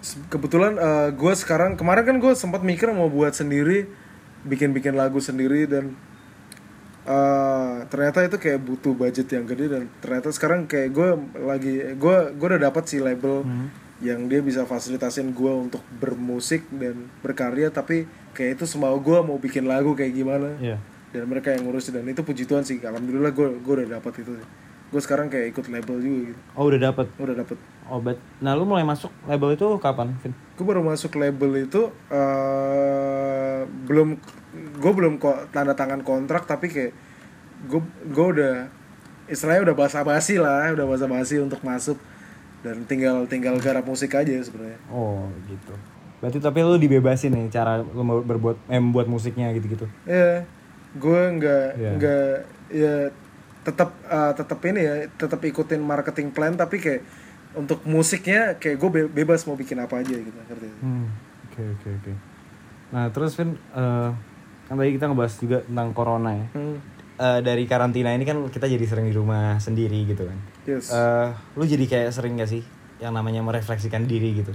se- kebetulan gue sekarang kemarin kan gue sempat mikir mau buat sendiri bikin-bikin lagu sendiri dan eh, ternyata itu kayak butuh budget yang gede dan ternyata sekarang kayak gue lagi gue gue udah dapat sih label yang dia bisa fasilitasin gue untuk bermusik dan berkarya tapi kayak itu semau gue mau bikin lagu kayak gimana. Iya. dan mereka yang ngurusin dan itu puji Tuhan sih. Alhamdulillah gue gue udah dapat itu gue sekarang kayak ikut label juga gitu. Oh udah dapet? Udah dapet. Obat. Nah lu mulai masuk label itu kapan, Vin? gue baru masuk label itu eh belum gue belum kok tanda tangan kontrak tapi kayak gue gue udah istilahnya udah basa basi lah udah basa basi untuk masuk dan tinggal tinggal garap musik aja sebenarnya Oh gitu. Berarti tapi lu dibebasin nih cara lu berbuat eh, membuat musiknya gitu-gitu. ya gue nggak Iya. nggak ya tetap eh, tetap ini ya tetap ikutin marketing plan tapi kayak untuk musiknya kayak gue bebas mau bikin apa aja gitu ngerti Hmm, Oke oke oke. Nah terus Vin, eh, kan tadi kita ngebahas juga tentang corona ya. Hmm, Eh, dari karantina ini kan kita jadi sering di rumah sendiri gitu kan. yes Eh, lu jadi kayak sering gak sih yang namanya merefleksikan diri gitu?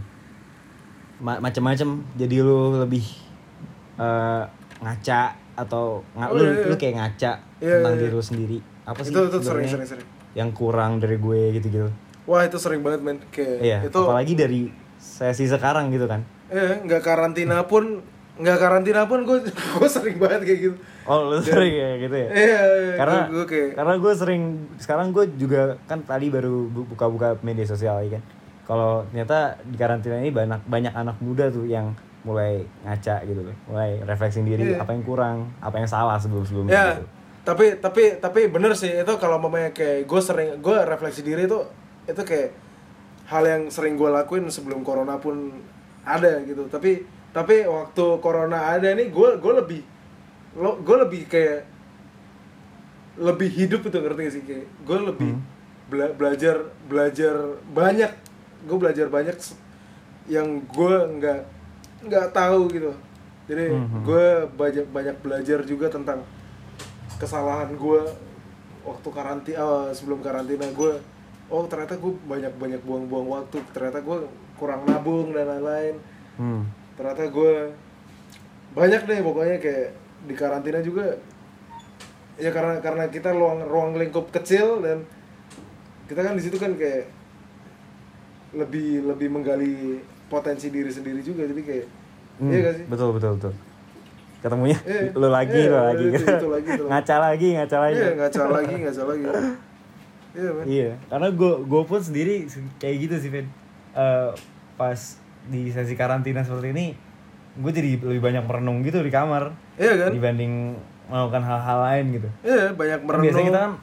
Ma macem-macem. Jadi lu lebih eh, ngaca atau nga- Oh, lu, iya, iya. lu kayak ngaca Iya, tentang iya, diri iya. lu sendiri. Apa sih? itu itu sering sering sering Yang kurang dari gue gitu-gitu. wah itu sering banget men kayak Iya. itu Apalagi dari sesi sekarang gitu kan. eh nggak karantina pun nggak karantina pun gue gue sering banget kayak gitu Oh lu sering kayak gitu ya? iya karena gue kayak karena gue sering sekarang gue juga kan tadi baru bu- buka-buka media sosial ya kan kalau ternyata di karantina ini banyak banyak anak muda tuh yang mulai ngaca gitu loh mulai refleksi diri Iya. apa yang kurang apa yang salah sebelum sebelumnya ya gitu. tapi tapi tapi bener sih itu kalau mamanya kayak gue sering gue refleksi diri itu itu kayak hal yang sering gue lakuin sebelum corona pun ada gitu tapi tapi waktu corona ada nih gue gue lebih lo gue lebih kayak lebih hidup itu ngerti gak sih? Kayak gue lebih bela- belajar belajar banyak. Gue belajar banyak yang gue nggak nggak tahu gitu. Jadi Mhm. gue banyak banyak belajar juga tentang kesalahan gue waktu karantina sebelum karantina. Gue oh ternyata gue banyak banyak buang-buang waktu. Ternyata gue kurang nabung dan lain-lain. Hmm. Ternyata gue banyak deh pokoknya kayak di karantina juga. Ya karena karena kita ruang ruang lingkup kecil dan kita kan di situ kan kayak lebih lebih menggali potensi diri sendiri juga. Jadi kayak Hmm, iya gak sih? betul betul betul. Ketemunya Iya. lu lagi Iya, lu lagi. itu- itu lagi, itu lagi. ngaca lagi ngaca lagi. Iya ngaca lagi ngaca lagi. Iya men. Iya, karena gue gue pun sendiri kayak gitu sih, Vin. Eh, pas di sesi karantina seperti ini gue jadi lebih banyak merenung gitu di kamar Iya kan? dibanding melakukan hal-hal lain gitu Iya, banyak Kan merenung. biasanya kita kan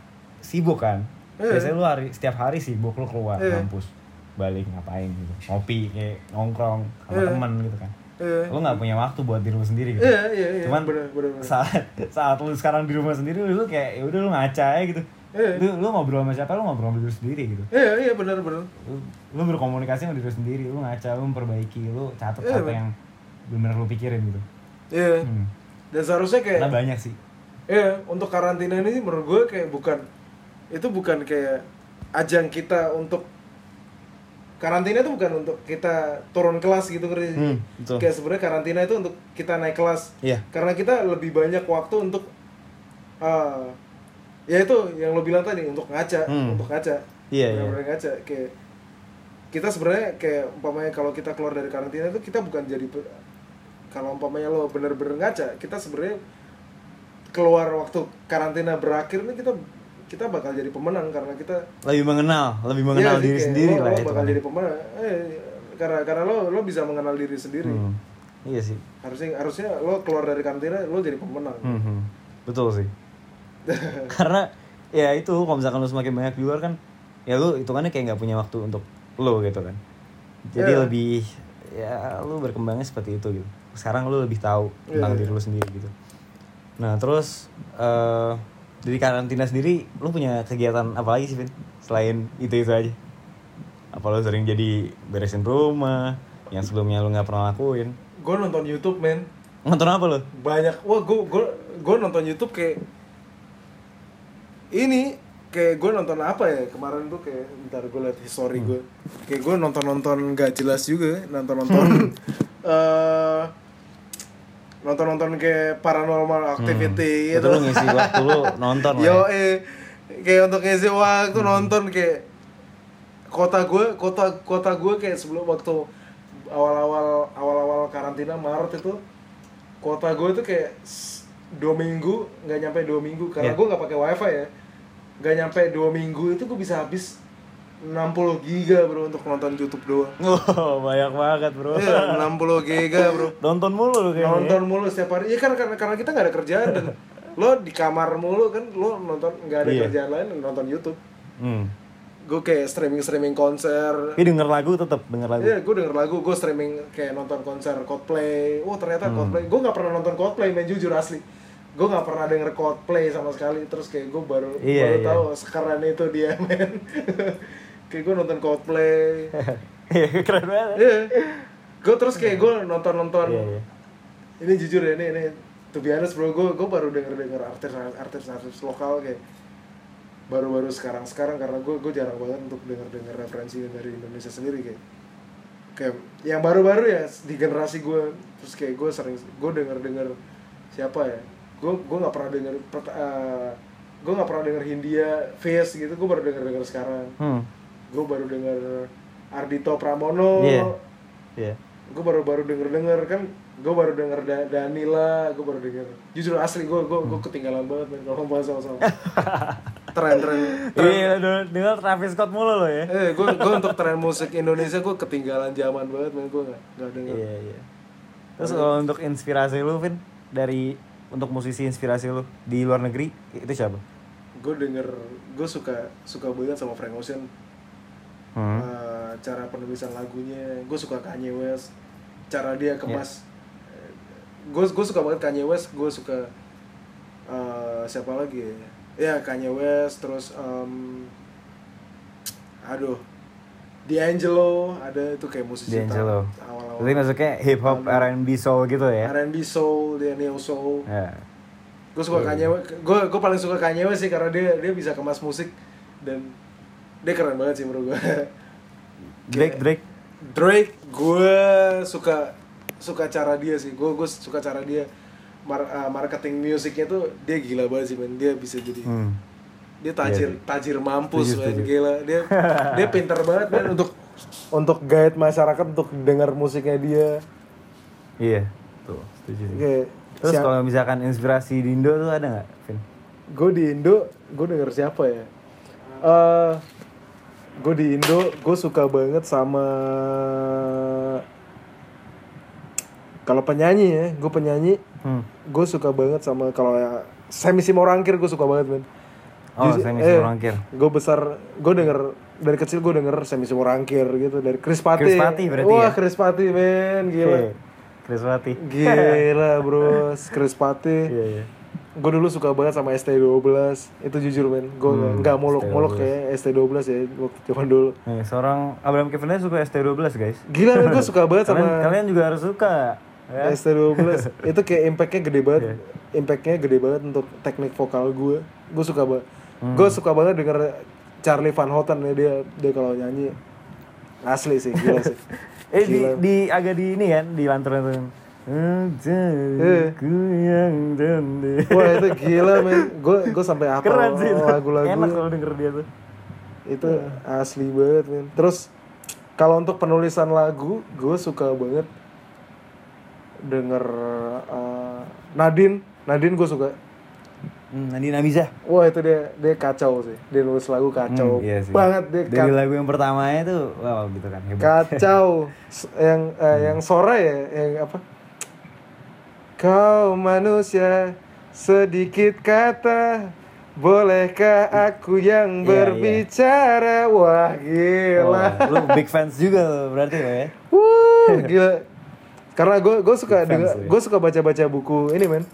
sibuk kan Iya. biasanya lu hari setiap hari sibuk lu keluar Iya. kampus balik ngapain gitu ngopi kayak nongkrong sama Iya. teman gitu kan Iya. lu nggak punya waktu buat diri lu sendiri gitu Iya, iya, iya. cuman bener, bener, bener. saat saat lu sekarang di rumah sendiri lu kayak ya udah lu ngaca aja gitu Iya. lu, lu ngobrol sama siapa lu ngobrol sama diri sendiri gitu Iya, iya, bener, bener. lu, lu berkomunikasi sama diri sendiri lu ngaca lu memperbaiki lu catat Iya, apa bener. yang benar lu pikirin gitu Iya. hmm. Dan seharusnya kayak karena banyak sih Iya, untuk karantina ini sih menurut gue kayak bukan itu bukan kayak ajang kita untuk karantina itu bukan untuk kita turun kelas gitu ngerti? Hmm, betul. Kayak sebenarnya karantina itu untuk kita naik kelas. Iya. Karena kita lebih banyak waktu untuk eh ya itu yang lo bilang tadi untuk ngaca, Hmm. untuk ngaca. Iya, iya. Bener-bener ngaca kayak kita sebenarnya kayak umpamanya kalau kita keluar dari karantina itu kita bukan jadi kalau umpamanya lo bener-bener ngaca, kita sebenarnya keluar waktu karantina berakhir nih kita kita bakal jadi pemenang karena kita lebih mengenal lebih mengenal sih, diri kayak sendiri lo, lah lo itu bakal kan. jadi pemenang eh, karena karena lo lo bisa mengenal diri sendiri Hmm. iya sih harusnya harusnya lo keluar dari karantina lo jadi pemenang Hmm, hmm. betul sih karena ya itu kalau misalkan lu semakin banyak di luar kan ya lu hitungannya kayak nggak punya waktu untuk lo gitu kan. Jadi Iya. lebih ya lu berkembangnya seperti itu gitu. Sekarang lu lebih tahu tentang Iya, iya. diri lu sendiri gitu. Nah terus eh dari karantina sendiri lu punya kegiatan apa lagi sih Vin? Selain itu itu aja. Apa lu sering jadi beresin rumah yang sebelumnya lu nggak pernah lakuin? Gue nonton YouTube men. Nonton apa lu? Banyak. Wah gue gue gue nonton YouTube kayak ini kayak gue nonton apa ya? Kemarin tuh kayak bentar gue liat history gue kayak gue nonton nonton gak jelas juga nonton nonton eh nonton nonton kayak paranormal activity itu gitu. Lu ngisi waktu lu nonton ya. yo eh kayak untuk ngisi waktu nonton kayak kota gue kota kota gue kayak sebelum waktu awal-awal awal-awal karantina Maret itu kota gue tuh kayak dua minggu nggak nyampe dua minggu. Karena Iya. gue nggak pakai wifi ya nggak nyampe dua minggu itu gue bisa habis 60 giga bro untuk nonton YouTube doang Wow, banyak banget bro. Iya, 60 giga bro Nonton mulu lu kayaknya. nonton mulu setiap hari ya kan karena karena kita nggak ada kerjaan dan lo di kamar mulu kan lo nonton nggak ada Iya. kerjaan lain nonton YouTube Hmm. gue kayak streaming streaming konser Tapi denger lagu tetap denger lagu. Iya, gue denger lagu, gue streaming kayak nonton konser Coldplay. Oh ternyata Coldplay, gue nggak pernah nonton Coldplay, main jujur asli. Gue nggak pernah denger Coldplay sama sekali. Terus kayak gue baru Iya, baru iya. tahu sekarang itu dia men. kayak gue nonton Coldplay. Iya, keren banget. Iya, gue terus kayak gue nonton nonton. Iya, iya. Ini jujur ya, ini ini. To be honest bro, gue gue baru denger denger artis artis artis lokal kayak baru-baru sekarang sekarang karena gue gue jarang banget untuk denger denger referensi dari Indonesia sendiri kayak kayak yang baru-baru ya di generasi gue terus kayak gue sering gue denger denger siapa ya gue gue nggak pernah denger pert- eh, gue nggak pernah denger Hindia Face gitu gue baru denger denger sekarang Hmm. gue baru denger Ardito Pramono Iya. Iya. gue baru baru denger denger kan gue baru denger da Danila gue baru denger jujur asli gue gue gue ketinggalan banget men kalau bahas sama sama tren tren Iya, denger- Travis Scott mulu lo ya. eh gue gue untuk tren musik Indonesia gue ketinggalan zaman banget men gue nggak nggak denger Iya, iya. Terus kalau untuk inspirasi lu, Vin, dari untuk musisi inspirasi lu di luar negeri itu siapa? gue denger gue suka suka banget sama Frank Ocean Hmm. Eh, cara penulisan lagunya gue suka Kanye West cara dia kemas gue gue suka banget Kanye West gue suka eh, siapa lagi ya ya Kanye West terus em, aduh D'Angelo ada itu kayak musisi D'Angelo. awal-awal Berarti masuknya hip hop, R&B, soul gitu ya? R&B soul dia neo soul Ya. gue suka Kanye gue gue paling suka Kanye sih karena dia dia bisa kemas musik dan dia keren banget sih menurut gue Drake, Drake. Drake gue suka suka cara dia sih gue gue suka cara dia mar- uh, marketing musiknya tuh dia gila banget sih men dia bisa jadi Hmm. Dia tajir Iya, tajir mampus Setuju, men setuju. gila dia dia pinter banget men untuk untuk guide masyarakat untuk dengar musiknya dia Iya. Tuh, setuju sih. kayak Terus kalau misalkan inspirasi di Indo tuh ada nggak, Vin? gue di Indo gue denger siapa ya eh gue di Indo gue suka banget sama kalau penyanyi ya gue penyanyi Hmm. gue suka banget sama kalau ya Semi Simorangkir gue suka banget men Oh, Semi Simorangkir. gue besar gue denger dari kecil gue denger Semi Simorangkir gitu dari Chris Pati Chris Pati berarti wah ya? Chris Pati men gila Oke. Chris Wati. gila bro Chris Pati Iya, iya. gue dulu suka banget sama ST12 itu jujur men gue Hmm, nggak muluk-muluk kayak ST12 ya waktu zaman dulu Nih, seorang Abraham Kevin suka ST12, guys. gila men gue suka banget Kalian, sama kalian juga harus suka. Ya. ST12 itu kayak impactnya gede banget impactnya gede banget untuk teknik vokal gue gue suka banget gue suka banget denger Charlie Van Houten ya dia dia kalau nyanyi. Asli sih gila sih. Eh di, di agak di ini kan di yang tende. wah itu gila men. Gue gue sampai apa Keren sih itu. lagu-lagu Enak kalau denger dia tuh. itu asli banget men. Terus kalau untuk penulisan lagu gue suka banget denger uh, Nadine. Nadine gue suka Hmm, Nadi Nabisa. wah itu dia dia kacau sih. Dia nulis lagu kacau Hmm, iya sih. banget dia Dari lagu yang pertamanya tuh wow gitu kan hebat. kacau. Yang eh, yang sore ya yang apa? Kau manusia sedikit kata bolehkah aku yang Iya, berbicara? Wah gila. Oh, lu big fans juga tuh berarti lo ya. Wuh, gila. Karena gue gue suka ya. gue suka baca baca buku ini men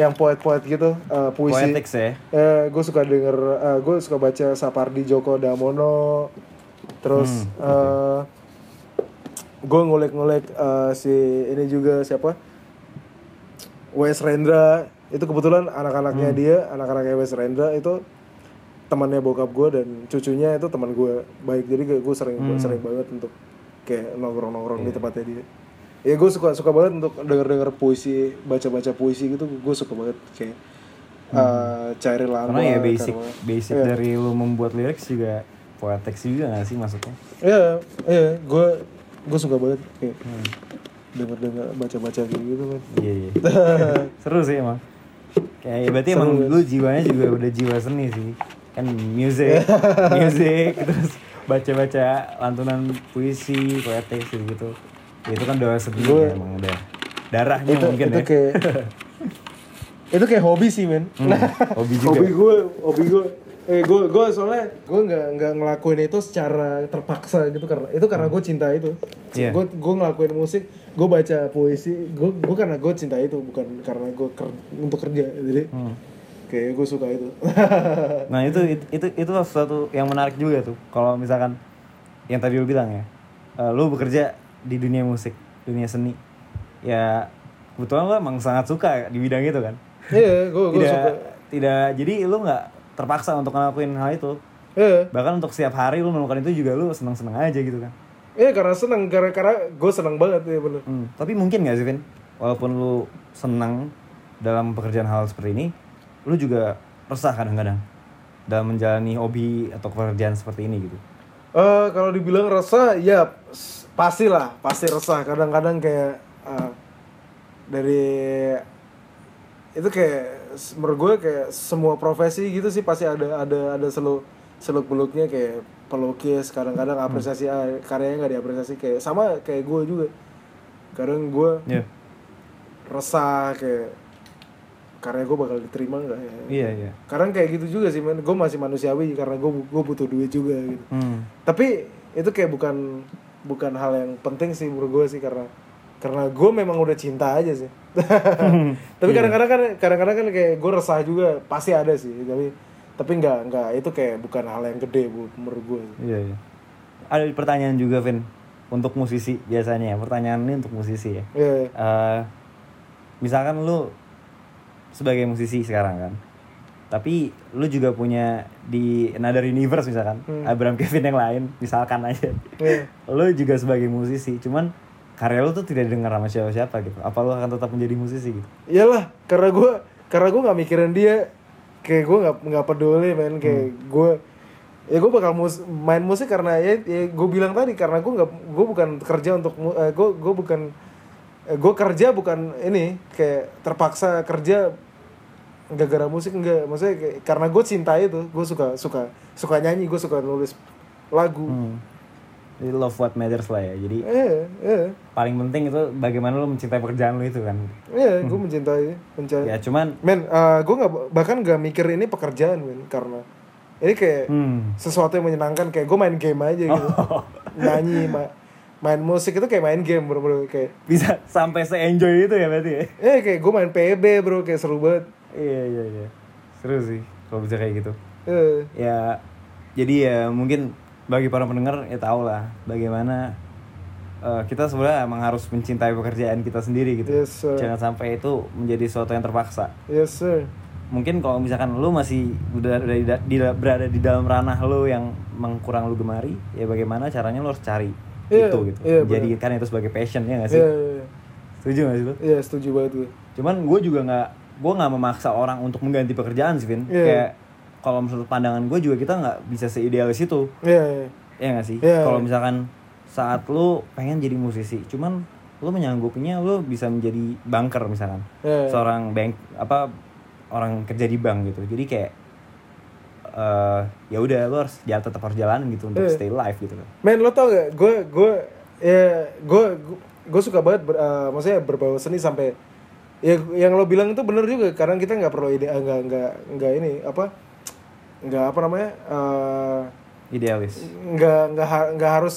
yang poet-poet gitu eh, puisi Poetics ya. Eh, gue suka denger, gue suka baca Sapardi Djoko Damono, terus Hmm, gue ngulik-ngulik eh, si ini juga siapa, Wes Rendra, itu kebetulan anak-anaknya Hmm. dia, anak-anaknya Wes Rendra itu temannya bokap gue dan cucunya itu teman gue baik, jadi gue sering Hmm. sering banget untuk kayak nongkrong-nongkrong Iya. di tempatnya dia. Ya gue suka suka banget untuk denger-denger puisi, baca-baca puisi gitu, gue suka banget kayak eh cari lama Hmm. Karena ya basic karena- basic Iya. dari lu membuat lirik juga poetics juga gak sih maksudnya? Iya, iya, gue gue suka banget kayak Hmm. denger-denger baca-baca kayak gitu kan. Iya iya. Seru sih emang. Kayak ya berarti emang lu jiwanya juga udah jiwa seni sih. Kan music, music terus baca-baca lantunan puisi, poetics gitu. Ya, itu kan doa seni ya, emang udah darahnya itu mungkin itu ya. kayak itu kayak hobi sih men. Hmm, hobi juga. hobi gue, hobi gue. Eh gue gue soalnya gue nggak nggak ngelakuin itu secara terpaksa gitu karena itu karena gue cinta itu. Iya. Gue gue ngelakuin musik, gue baca puisi, gue gue karena gue cinta itu bukan karena gue ker- untuk kerja jadi Hmm. kayak gue suka itu. Nah itu itu itu, itu sesuatu yang menarik juga tuh. Kalau misalkan yang tadi lu bilang ya, eh, lu bekerja di dunia musik, dunia seni, ya kebetulan lu emang sangat suka di bidang itu kan. Iya, gue gue tidak suka. tidak jadi lu nggak terpaksa untuk ngelakuin hal itu. Iya. Bahkan untuk setiap hari lu melakukan itu juga lu seneng-seneng aja gitu kan. Iya karena seneng karena karena gue seneng banget ya bener. Hmm, Tapi mungkin gak sih Vin, walaupun lu senang dalam pekerjaan hal seperti ini, lu juga resah kadang-kadang dalam menjalani hobi atau pekerjaan seperti ini gitu. Eh kalau dibilang resah, ya s- pastilah, pasti resah. Kadang-kadang kayak eh, dari itu kayak menurut gue kayak semua profesi gitu sih pasti ada ada ada seluk seluk beluknya kayak pelukis kadang-kadang apresiasi ah, karyanya nggak diapresiasi kayak sama kayak gue juga kadang gue Iya. resah kayak karya gue bakal diterima nggak ya Iya, iya. kadang kayak gitu juga sih men gue masih manusiawi karena gue gue butuh duit juga gitu Hmm. tapi itu kayak bukan bukan hal yang penting sih menurut gue sih karena karena gue memang udah cinta aja sih tapi kadang-kadang kan kadang-kadang kan kayak gue resah juga pasti ada sih tapi tapi nggak nggak itu kayak bukan hal yang gede bu menurut gue Iya, iya. Ada pertanyaan juga, Vin. Untuk musisi biasanya ya. Pertanyaan ini untuk musisi ya. ya Eh, misalkan lu sebagai musisi sekarang kan. Tapi lu juga punya di another universe misalkan, Abraham Kevin yang lain, misalkan aja. ya lu juga sebagai musisi, cuman karya lu tuh tidak didengar sama siapa-siapa gitu. Apa lu akan tetap menjadi musisi gitu? iyalah karena gue karena gue nggak mikirin dia kayak gue nggak nggak peduli men kayak gue ya gue bakal mus main musik karena ya, ya gue bilang tadi karena gue nggak gue bukan kerja untuk mu- eh, gue gue bukan gue kerja bukan ini kayak terpaksa kerja nggak gara musik enggak maksudnya kayak, karena gue cinta itu gue suka suka suka nyanyi gue suka nulis lagu Hmm. Jadi love what matters lah ya. Jadi Iya, iya. paling penting itu bagaimana lu mencintai pekerjaan lu itu kan. Iya, gue mencintai, mencintai. Ya cuman Men, gue nggak bahkan nggak mikir ini pekerjaan, men, karena ini kayak hmm. sesuatu yang menyenangkan kayak gue main game aja gitu, nyanyi, ma- main musik itu kayak main game bro, bro. kayak, bisa sampai se-enjoy itu ya berarti ya. eh kayak gue main PB bro, kayak seru banget. Iya iya iya. Seru sih kalau bisa kayak gitu. Eh, Ya jadi ya mungkin bagi para pendengar ya tau lah bagaimana eh, kita sebenarnya emang harus mencintai pekerjaan kita sendiri gitu. Yes, sir. Jangan sampai itu menjadi sesuatu yang terpaksa. yes sir. Mungkin kalau misalkan lu masih udah, udah di- di- berada di dalam ranah lu yang mengkurang lu gemari, ya bagaimana caranya lu harus cari Iya, itu gitu. iya, benar. Jadikan itu sebagai passion ya gak sih? iya, iya. Setuju gak sih lu? Iya, setuju banget gue. Cuman gue juga nggak gue nggak memaksa orang untuk mengganti pekerjaan sih, Vin. Iya. Kayak kalau menurut pandangan gue juga kita nggak bisa seidealis itu, Iya, iya. ya nggak sih? Iya. Kalau misalkan saat lu pengen jadi musisi, cuman lu menyanggupinya lu bisa menjadi banker misalkan, Iya. seorang bank apa orang kerja di bank gitu. Jadi kayak eh ya udah lu harus ya tetap harus jalanin gitu untuk Iya. stay live gitu loh. Men, lo tau gak? Gue, gue, ya, gue, gue suka banget, ber, eh, maksudnya berbau seni sampai, ya, yang lo bilang itu bener juga. Kadang kita nggak perlu ide, nggak, nggak, nggak ini apa, nggak apa namanya, eh, Idealis. nggak, nggak, nggak harus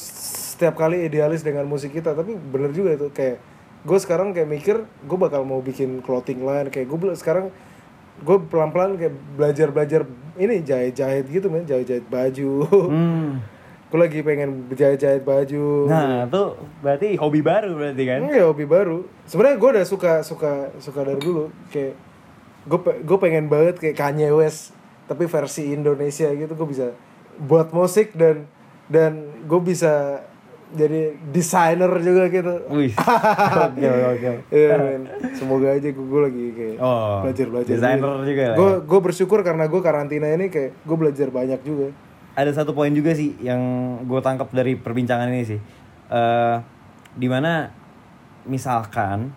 setiap kali idealis dengan musik kita. Tapi bener juga itu kayak, gue sekarang kayak mikir, gue bakal mau bikin clothing line, kayak gue sekarang gue pelan-pelan kayak belajar-belajar ini jahit-jahit gitu men, jahit-jahit baju. Hmm. gue lagi pengen jahit-jahit baju. Nah, itu berarti hobi baru berarti kan? Enggak hobi baru. Sebenarnya gue udah suka suka suka dari dulu. Kayak gue gue pengen banget kayak Kanye West tapi versi Indonesia gitu gue bisa buat musik dan dan gue bisa jadi desainer juga gitu. Wih. Oke oke. Iya men. Semoga aja gue, gue lagi kayak Oh, belajar belajar. desainer juga lah ya. Gue gue bersyukur karena gue karantina ini kayak gue belajar banyak juga. Ada satu poin juga sih yang gue tangkap dari perbincangan ini sih. Eh di mana misalkan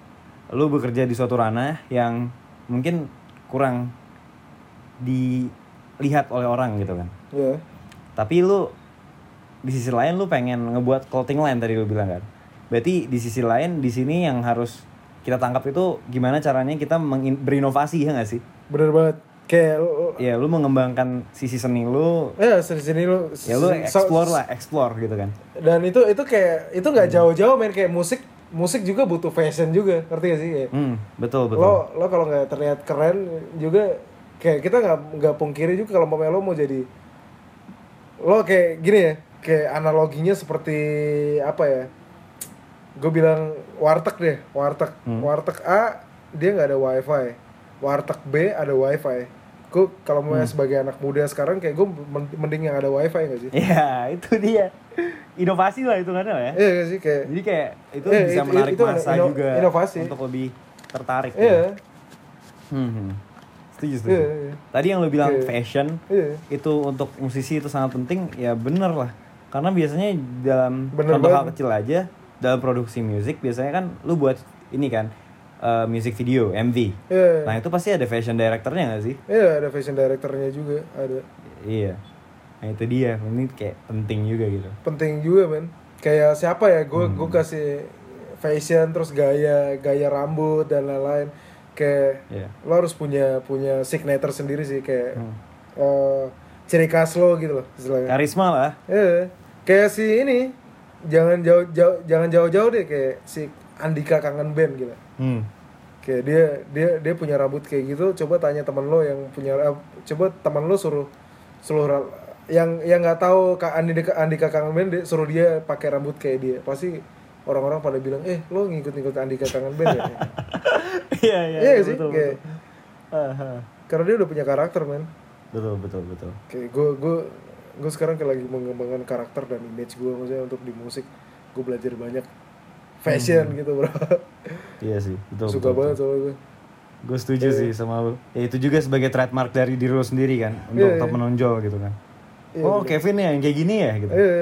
lu bekerja di suatu ranah yang mungkin kurang dilihat oleh orang gitu kan. Ya. Tapi lu di sisi lain lu pengen ngebuat clothing line tadi lu bilang kan. Berarti di sisi lain di sini yang harus kita tangkap itu gimana caranya kita berinovasi ya gak sih? Bener banget. Kayak Ya lu mengembangkan sisi seni lu, Ya sini sini lu ya lu so- explore lah, explore gitu kan. dan itu itu kayak itu nggak jauh-jauh main kayak musik musik juga butuh fashion juga ngerti gak sih kayak Hmm, betul betul. lo lo kalau nggak terlihat keren juga kayak kita nggak nggak pungkiri juga kalau mau lo mau jadi lo kayak gini ya kayak analoginya seperti apa ya gue bilang warteg deh warteg Hmm. warteg A dia nggak ada wifi warteg B ada wifi gue kalau mau Hmm. sebagai anak muda sekarang kayak gue mending yang ada wifi gak sih Iya, itu dia. Inovasi lah itu kan ya. iya gak sih kayak Jadi kayak itu Iya, bisa itu- menarik itu masa ino- juga inovasi. untuk lebih tertarik. iya Hmm, hmm. Setuju, setuju. Iya, iya. Tadi yang lu bilang Iya. fashion iya itu untuk musisi itu sangat penting, ya bener lah. Karena biasanya dalam Bener contoh hal kecil aja dalam produksi musik biasanya kan lu buat ini kan eh, music video MV. iya Nah itu pasti ada fashion directornya gak sih? iya ada fashion directornya juga ada Iya. Nah itu dia, ini kayak penting juga gitu. penting juga men kayak siapa ya gue gue Hmm. kasih fashion terus gaya gaya rambut dan lain-lain kayak Iya. lo harus punya punya signature sendiri sih kayak Hmm. eh, ciri khas lo gitu loh istilahnya Karisma lah. Iya. Kayak si ini jangan jauh jauh jangan jauh-jauh deh kayak si Andika kangen band gitu Hmm. kayak dia dia dia punya rambut kayak gitu coba tanya teman lo yang punya eh, coba teman lo suruh suruh yang yang nggak tahu kak Andika Andika kangen band dia, suruh dia pakai rambut kayak dia pasti orang-orang pada bilang eh lo ngikut-ngikut Andika kangen band ya Iya iya. Iya betul, sih, betul, kayak- betul. Karena dia udah punya karakter men Betul betul betul. kayak gue gue gue sekarang kayak lagi mengembangkan karakter dan image gue maksudnya untuk di musik gue belajar banyak fashion gitu bro Iya sih, betul. suka betul, banget betul. soalnya gue Gue setuju sih sama lu. Ya itu juga sebagai trademark dari diri lu sendiri kan, untuk Iya, tetap iya. menonjol gitu kan. Iya, oh bener. Kevin ya yang kayak gini ya gitu. Iya.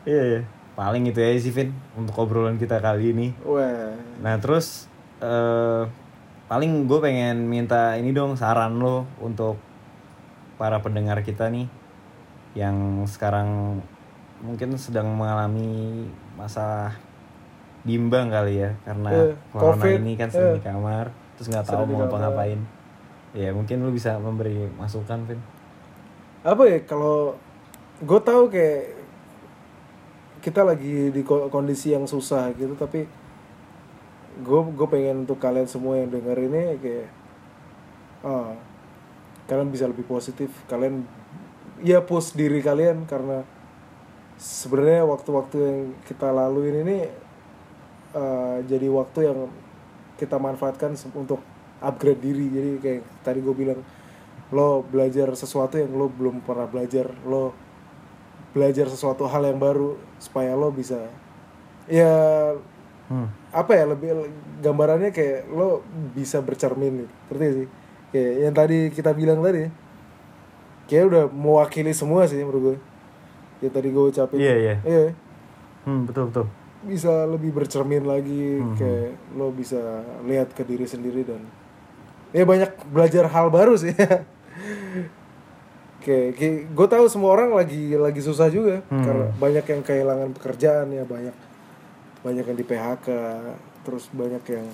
Iya iya. Paling itu aja sih Vin untuk obrolan kita kali ini. Wah. Nah terus eh paling gue pengen minta ini dong saran lo untuk para pendengar kita nih yang sekarang mungkin sedang mengalami masa bimbang kali ya karena Iya, corona COVID, ini kan sering iya. di kamar terus nggak tahu mau kamar. ngapa-ngapain ya mungkin lu bisa memberi masukan Vin apa ya kalau gue tahu kayak kita lagi di ko- kondisi yang susah gitu tapi gue gue pengen untuk kalian semua yang denger ini kayak ah kalian bisa lebih positif. Kalian ya push diri kalian karena sebenarnya waktu-waktu yang kita laluin ini eh, jadi waktu yang kita manfaatkan untuk upgrade diri. Jadi kayak tadi gue bilang lo belajar sesuatu yang lo belum pernah belajar. Lo belajar sesuatu hal yang baru supaya lo bisa ya hmm. apa ya lebih gambarannya kayak lo bisa bercermin gitu. Ngerti gak sih kayak yang tadi kita bilang tadi kayak udah mewakili semua sih menurut gue. Ya tadi gue ucapin. Iya, iya. iya. Hmm betul betul. Bisa lebih bercermin lagi Mhm. kayak lo bisa lihat ke diri sendiri dan ya banyak belajar hal baru sih. Kayak, gue tahu semua orang lagi lagi susah juga. Hmm. karena banyak yang kehilangan pekerjaan ya banyak banyak yang di PHK terus banyak yang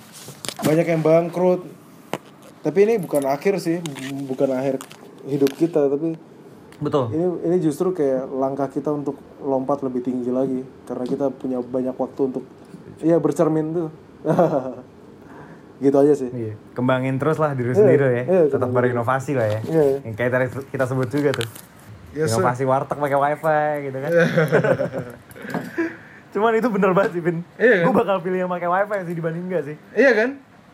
banyak yang bangkrut tapi ini bukan akhir sih bukan akhir hidup kita tapi betul ini ini justru kayak langkah kita untuk lompat lebih tinggi lagi karena kita punya banyak waktu untuk iya bercermin tuh gitu aja sih Iya. Kembangin terus lah diri sendiri ya. iya, Tetap berinovasi lah ya. Iya. Yang kayak tadi kita sebut juga tuh. Yes, sir. Inovasi warteg pakai wifi gitu kan. Cuman itu bener banget sih, Vin. Iya kan? Gue bakal pilih yang pakai wifi sih dibanding enggak sih. iya kan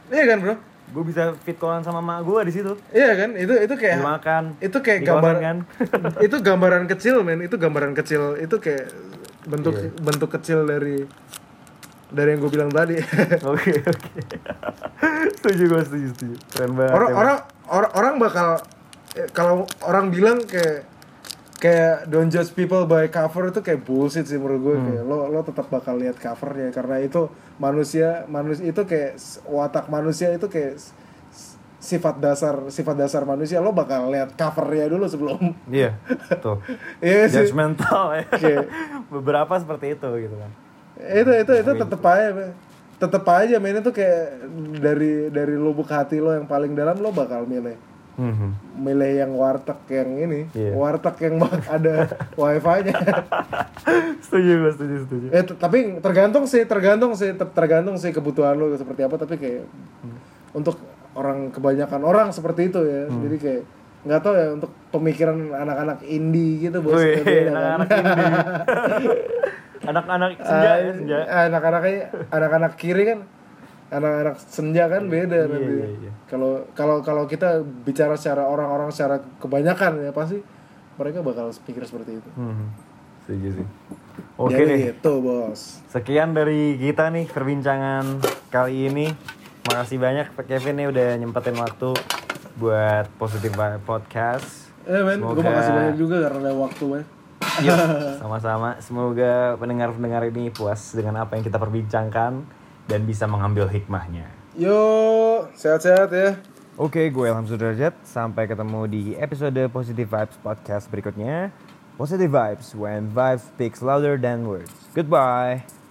iya kan bro Gue bisa fit callan sama mak gue di situ. iya kan itu itu kayak makan. itu kayak gambar kan. itu gambaran kecil men itu gambaran kecil itu kayak bentuk Iya. bentuk kecil dari dari yang gue bilang tadi Oke, oke. setuju gue, setuju, setuju. Keren banget. orang orang orang orang bakal eh, kalau orang bilang kayak kayak don't judge people by cover itu kayak bullshit sih menurut gue kayak lo lo tetap bakal lihat covernya karena itu manusia manusia itu kayak watak manusia itu kayak sifat dasar sifat dasar manusia lo bakal lihat covernya dulu sebelum Iya, tuh. iya sih Judgmental ya. Oke. Beberapa seperti itu gitu kan. itu itu itu tetep aja men. tetep aja men itu kayak dari dari lubuk hati lo yang paling dalam lo bakal milih Mhm. milih yang warteg yang ini Iya. warteg yang ada wifi-nya setuju gue, setuju, setuju. eh tapi tergantung sih tergantung sih ter- tergantung sih kebutuhan lo seperti apa tapi kayak untuk orang kebanyakan orang seperti itu ya Hmm. jadi kayak nggak tahu ya untuk pemikiran anak-anak indie gitu bos Wih, beda kan. anak-anak indie. Anak-anak senja ya, senja. Ah, anak-anaknya anak-anak kiri kan anak-anak senja kan beda Iya, nanti iya, iya. kalau kalau kalau kita bicara secara orang-orang secara kebanyakan ya pasti mereka bakal pikir seperti itu Mhm. Setuju sih. Oke Jadi deh. gitu bos Sekian dari kita nih perbincangan kali ini. Makasih banyak Pak Kevin nih udah nyempetin waktu buat Positive Vibe Podcast. eh men gue Semoga- makasih banyak juga karena ada waktu men Yuk, sama-sama. Semoga pendengar-pendengar ini puas dengan apa yang kita perbincangkan dan bisa mengambil hikmahnya. yo sehat-sehat ya Oke, gue Ilham Sudrajat. Sampai ketemu di episode Positive Vibes Podcast berikutnya. Positive Vibes, when vibes speaks louder than words. Goodbye.